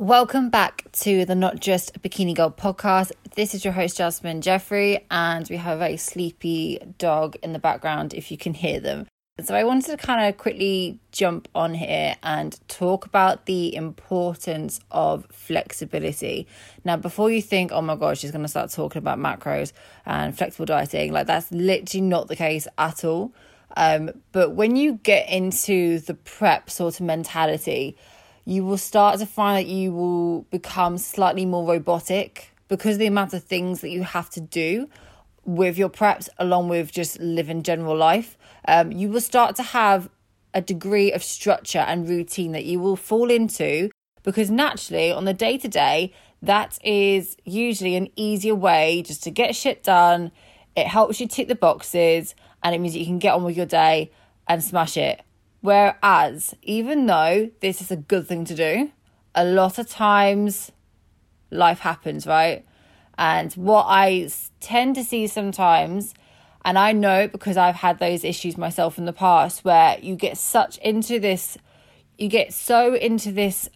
Welcome back to the Not Just a Bikini Girl podcast. This is your host, Jasmine Jeffrey, and we have a very sleepy dog in the background if you can hear them. So, I wanted to kind of quickly jump on here and talk about the importance of flexibility. Now, before you think, oh my gosh, she's going to start talking about macros and flexible dieting, like that's literally not the case at all. Um, but when you get into the prep sort of mentality, you will start to find that you will become slightly more robotic because of the amount of things that you have to do with your preps along with just living general life. Um, you will start to have a degree of structure and routine that you will fall into because naturally on the day to day that is usually an easier way just to get shit done. It helps you tick the boxes and it means you can get on with your day and smash it Whereas, even though this is a good thing to do, a lot of times life happens, right? And what I tend to see sometimes, and I know because I've had those issues myself in the past, where you get such into this, you get so into this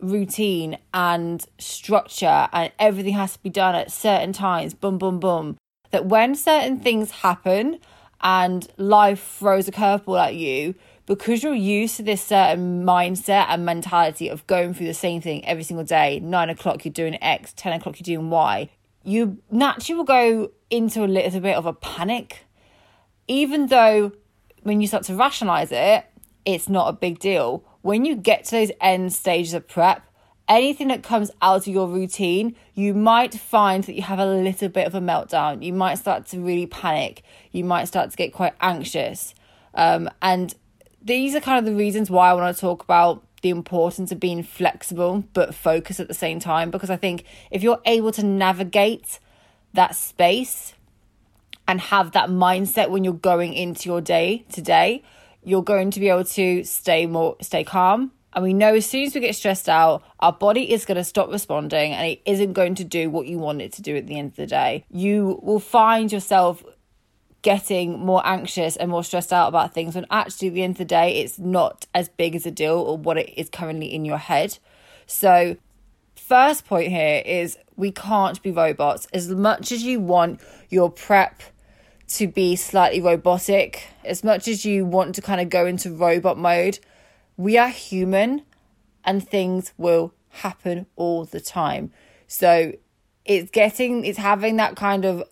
routine and structure, and everything has to be done at certain times, boom, boom, boom, that when certain things happen and life throws a curveball at you, because you're used to this certain mindset and mentality of going through the same thing every single day, nine o'clock you're doing X, 10 o'clock you're doing Y, you naturally will go into a little bit of a panic. Even though when you start to rationalize it, it's not a big deal. When you get to those end stages of prep, anything that comes out of your routine, you might find that you have a little bit of a meltdown. You might start to really panic. You might start to get quite anxious. Um, and these are kind of the reasons why I want to talk about the importance of being flexible but focused at the same time because I think if you're able to navigate that space and have that mindset when you're going into your day today, you're going to be able to stay more stay calm. And we know as soon as we get stressed out, our body is going to stop responding and it isn't going to do what you want it to do at the end of the day. You will find yourself getting more anxious and more stressed out about things when actually at the end of the day it's not as big as a deal or what it is currently in your head. So first point here is we can't be robots. As much as you want your prep to be slightly robotic, as much as you want to kind of go into robot mode, we are human and things will happen all the time. So it's getting it's having that kind of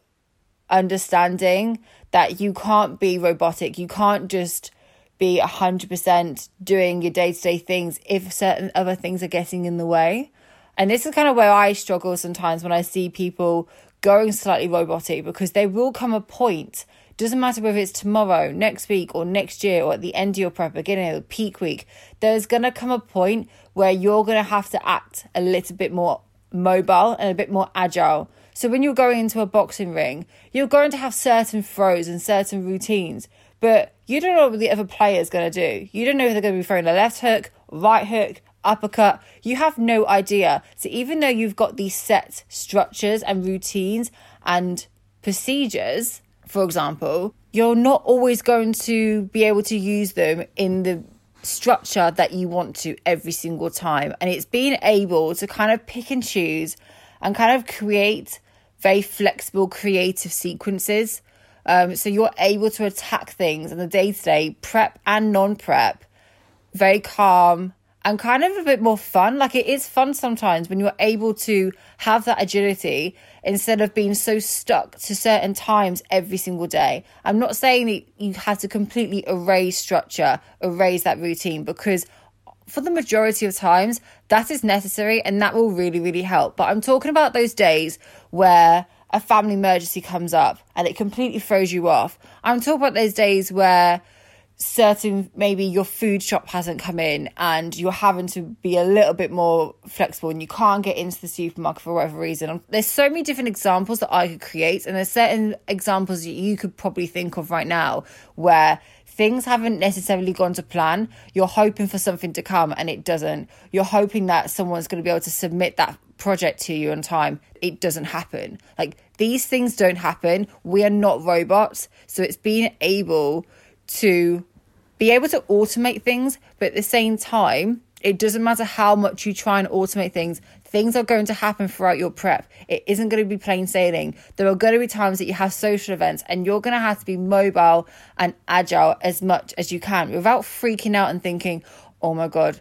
understanding that you can't be robotic. You can't just be 100% doing your day to day things if certain other things are getting in the way. And this is kind of where I struggle sometimes when I see people going slightly robotic because there will come a point, doesn't matter whether it's tomorrow, next week, or next year, or at the end of your prep, beginning of peak week, there's going to come a point where you're going to have to act a little bit more mobile and a bit more agile so when you're going into a boxing ring, you're going to have certain throws and certain routines, but you don't know what the other player is going to do. You don't know if they're going to be throwing a left hook, right hook, uppercut. You have no idea. So even though you've got these set structures and routines and procedures, for example, you're not always going to be able to use them in the structure that you want to every single time. And it's being able to kind of pick and choose and kind of create very flexible, creative sequences. Um, so you're able to attack things in the day to day, prep and non prep, very calm and kind of a bit more fun. Like it is fun sometimes when you're able to have that agility instead of being so stuck to certain times every single day. I'm not saying that you have to completely erase structure, erase that routine, because for the majority of times, that is necessary and that will really, really help. But I'm talking about those days where a family emergency comes up and it completely throws you off. I'm talking about those days where certain maybe your food shop hasn't come in and you're having to be a little bit more flexible and you can't get into the supermarket for whatever reason. There's so many different examples that I could create, and there's certain examples that you could probably think of right now where things haven't necessarily gone to plan. You're hoping for something to come and it doesn't. You're hoping that someone's going to be able to submit that project to you on time. It doesn't happen. Like these things don't happen. We are not robots. So it's being able to be able to automate things, but at the same time, It doesn't matter how much you try and automate things, things are going to happen throughout your prep. It isn't going to be plain sailing. There are going to be times that you have social events and you're going to have to be mobile and agile as much as you can without freaking out and thinking, oh my God,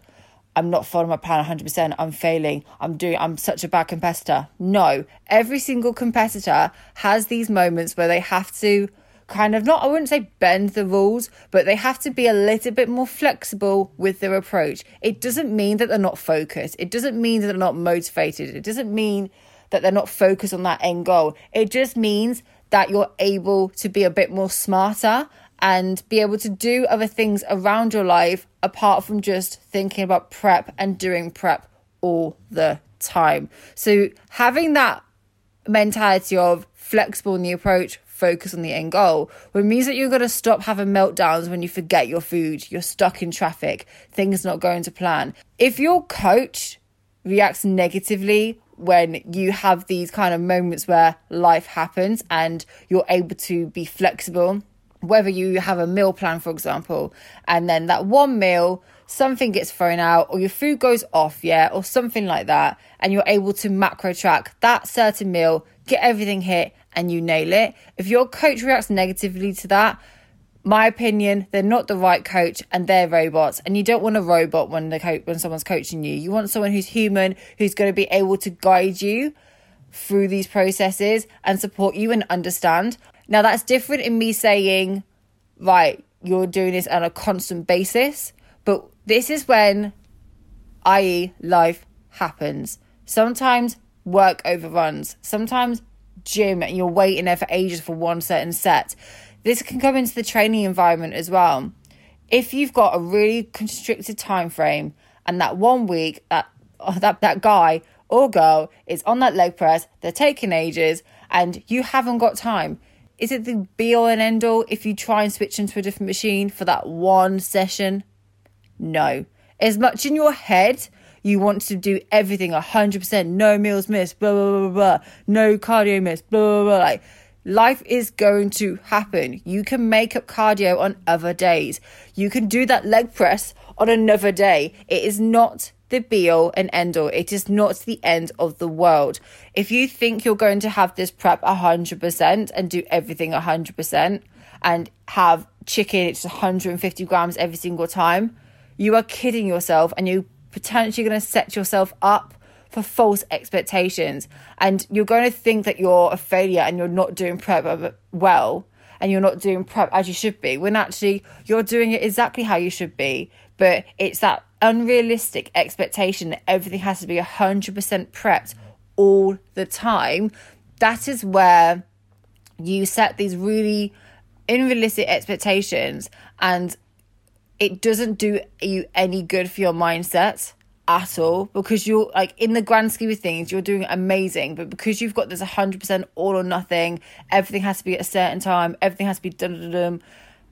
I'm not following my plan 100%. I'm failing. I'm doing, I'm such a bad competitor. No, every single competitor has these moments where they have to kind of not, I wouldn't say bend the rules, but they have to be a little bit more flexible with their approach. It doesn't mean that they're not focused. It doesn't mean that they're not motivated. It doesn't mean that they're not focused on that end goal. It just means that you're able to be a bit more smarter and be able to do other things around your life apart from just thinking about prep and doing prep all the time. So having that mentality of flexible in the approach, focus on the end goal, it means that you're going to stop having meltdowns when you forget your food, you're stuck in traffic, things not going to plan. If your coach reacts negatively when you have these kind of moments where life happens and you're able to be flexible whether you have a meal plan, for example, and then that one meal, something gets thrown out, or your food goes off, yeah, or something like that, and you're able to macro track that certain meal, get everything hit, and you nail it. If your coach reacts negatively to that, my opinion, they're not the right coach and they're robots. And you don't want a robot when the co- when someone's coaching you. You want someone who's human, who's going to be able to guide you through these processes and support you and understand. Now, that's different in me saying, right, you're doing this on a constant basis, but this is when, i.e., life happens. Sometimes work overruns, sometimes gym and you're waiting there for ages for one certain set. This can come into the training environment as well. If you've got a really constricted time frame and that one week that that that guy or girl is on that leg press, they're taking ages and you haven't got time is it the be all and end all if you try and switch into a different machine for that one session? No. As much in your head, you want to do everything 100%, no meals missed, blah, blah, blah, blah, no cardio missed, blah, blah, blah. Like, life is going to happen. You can make up cardio on other days. You can do that leg press on another day. It is not the be all and end all. It is not the end of the world. If you think you're going to have this prep 100% and do everything 100% and have chicken, it's 150 grams every single time, you are kidding yourself and you potentially going to set yourself up for false expectations. And you're going to think that you're a failure and you're not doing prep well and you're not doing prep as you should be when actually you're doing it exactly how you should be. But it's that unrealistic expectation that everything has to be 100% prepped all the time, that is where you set these really unrealistic expectations and it doesn't do you any good for your mindset at all because you're like in the grand scheme of things you're doing amazing but because you've got this 100% all or nothing everything has to be at a certain time everything has to be done,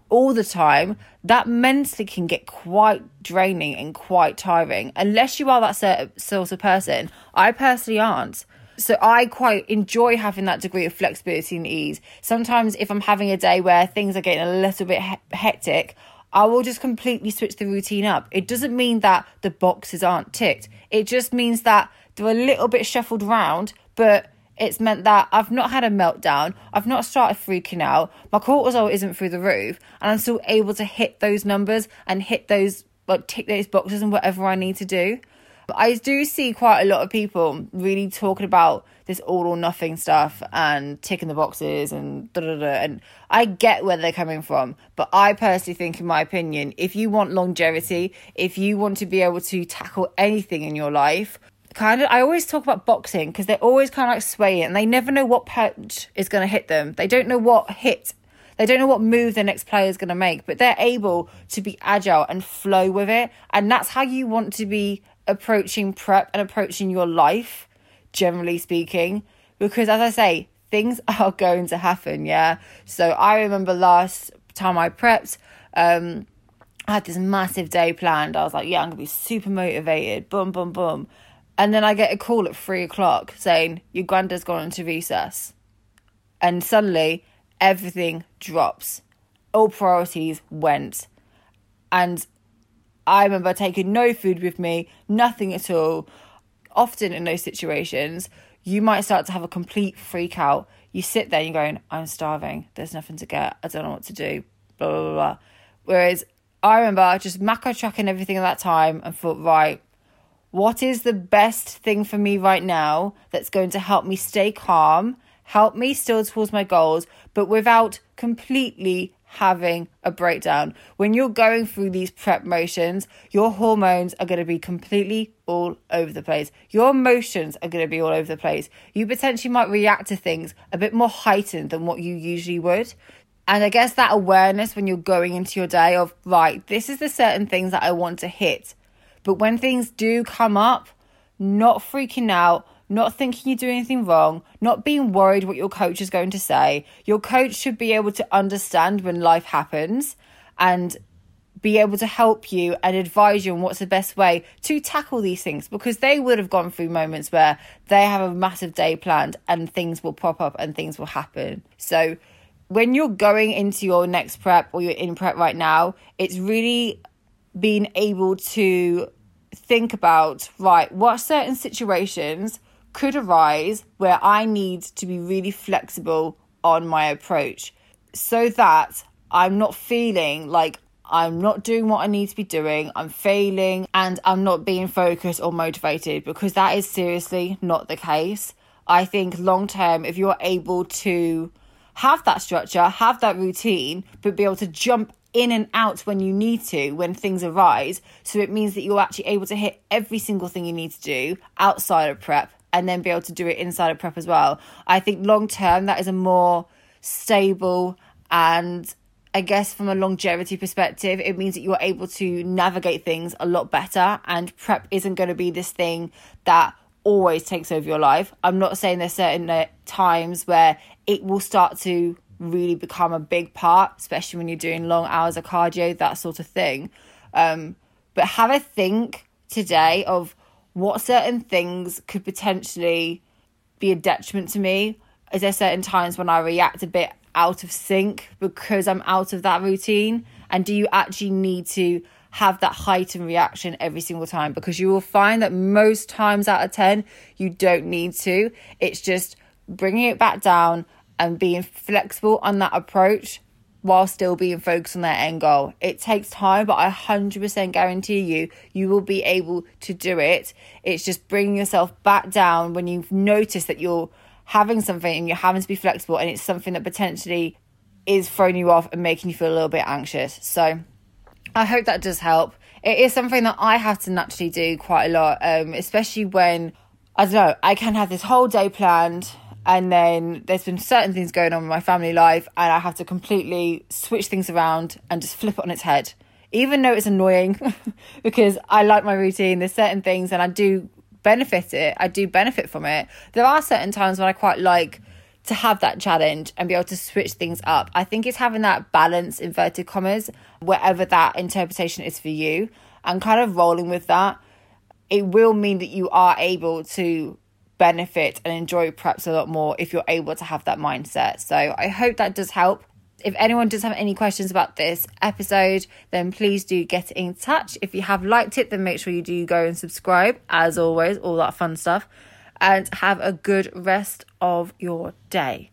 all the time, that mentally can get quite draining and quite tiring. Unless you are that sort of person, I personally aren't. So I quite enjoy having that degree of flexibility and ease. Sometimes, if I'm having a day where things are getting a little bit he- hectic, I will just completely switch the routine up. It doesn't mean that the boxes aren't ticked. It just means that they're a little bit shuffled around, but it's meant that I've not had a meltdown, I've not started freaking out, my cortisol isn't through the roof, and I'm still able to hit those numbers and hit those, like, tick those boxes and whatever I need to do. But I do see quite a lot of people really talking about this all or nothing stuff and ticking the boxes and da da da. And I get where they're coming from, but I personally think, in my opinion, if you want longevity, if you want to be able to tackle anything in your life, kind of I always talk about boxing because they're always kind of like swaying and they never know what punch is going to hit them. They don't know what hit. They don't know what move the next player is going to make, but they're able to be agile and flow with it. And that's how you want to be approaching prep and approaching your life, generally speaking. Because as I say, things are going to happen, yeah? So I remember last time I prepped, um, I had this massive day planned. I was like, yeah, I'm to be super motivated. Boom, boom, boom. And then I get a call at three o'clock saying, Your granddad's gone into resus. And suddenly everything drops. All priorities went. And I remember taking no food with me, nothing at all. Often in those situations, you might start to have a complete freak out. You sit there and you're going, I'm starving. There's nothing to get. I don't know what to do. Blah, blah, blah. Whereas I remember just macro tracking everything at that time and thought, right, what is the best thing for me right now that's going to help me stay calm, help me still towards my goals, but without completely having a breakdown. When you're going through these prep motions, your hormones are going to be completely all over the place. Your emotions are going to be all over the place. You potentially might react to things a bit more heightened than what you usually would. And I guess that awareness when you're going into your day of, right, this is the certain things that I want to hit. But when things do come up, not freaking out, not thinking you do anything wrong, not being worried what your coach is going to say. Your coach should be able to understand when life happens and be able to help you and advise you on what's the best way to tackle these things because they would have gone through moments where they have a massive day planned and things will pop up and things will happen. So, when you're going into your next prep or you're in prep right now, it's really being able to think about right, what certain situations could arise where I need to be really flexible on my approach so that I'm not feeling like I'm not doing what I need to be doing, I'm failing, and I'm not being focused or motivated because that is seriously not the case. I think long term, if you're able to have that structure, have that routine, but be able to jump in and out when you need to, when things arise, so it means that you're actually able to hit every single thing you need to do outside of prep and then be able to do it inside of prep as well. I think long term that is a more stable and I guess from a longevity perspective, it means that you're able to navigate things a lot better. And prep isn't going to be this thing that always takes over your life. I'm not saying there's certain uh, times where it will start to really become a big part, especially when you're doing long hours of cardio, that sort of thing. Um, but have a think today of what certain things could potentially be a detriment to me. Is there certain times when I react a bit out of sync because I'm out of that routine? And do you actually need to have that heightened reaction every single time? Because you will find that most times out of 10, you don't need to. It's just bringing it back down and being flexible on that approach while still being focused on that end goal. It takes time, but I 100% guarantee you, you will be able to do it. It's just bringing yourself back down when you've noticed that you're having something and you're having to be flexible and it's something that potentially is throwing you off and making you feel a little bit anxious. So I hope that does help. It is something that I have to naturally do quite a lot, um, especially when I don't know, I can have this whole day planned and then there's been certain things going on in my family life and i have to completely switch things around and just flip it on its head. Even though it's annoying because i like my routine there's certain things and i do benefit it i do benefit from it. There are certain times when i quite like to have that challenge and be able to switch things up. I think it's having that balance inverted commas wherever that interpretation is for you and kind of rolling with that it will mean that you are able to benefit and enjoy preps a lot more if you're able to have that mindset. So I hope that does help. If anyone does have any questions about this episode, then please do get in touch. If you have liked it, then make sure you do go and subscribe, as always, all that fun stuff. And have a good rest of your day.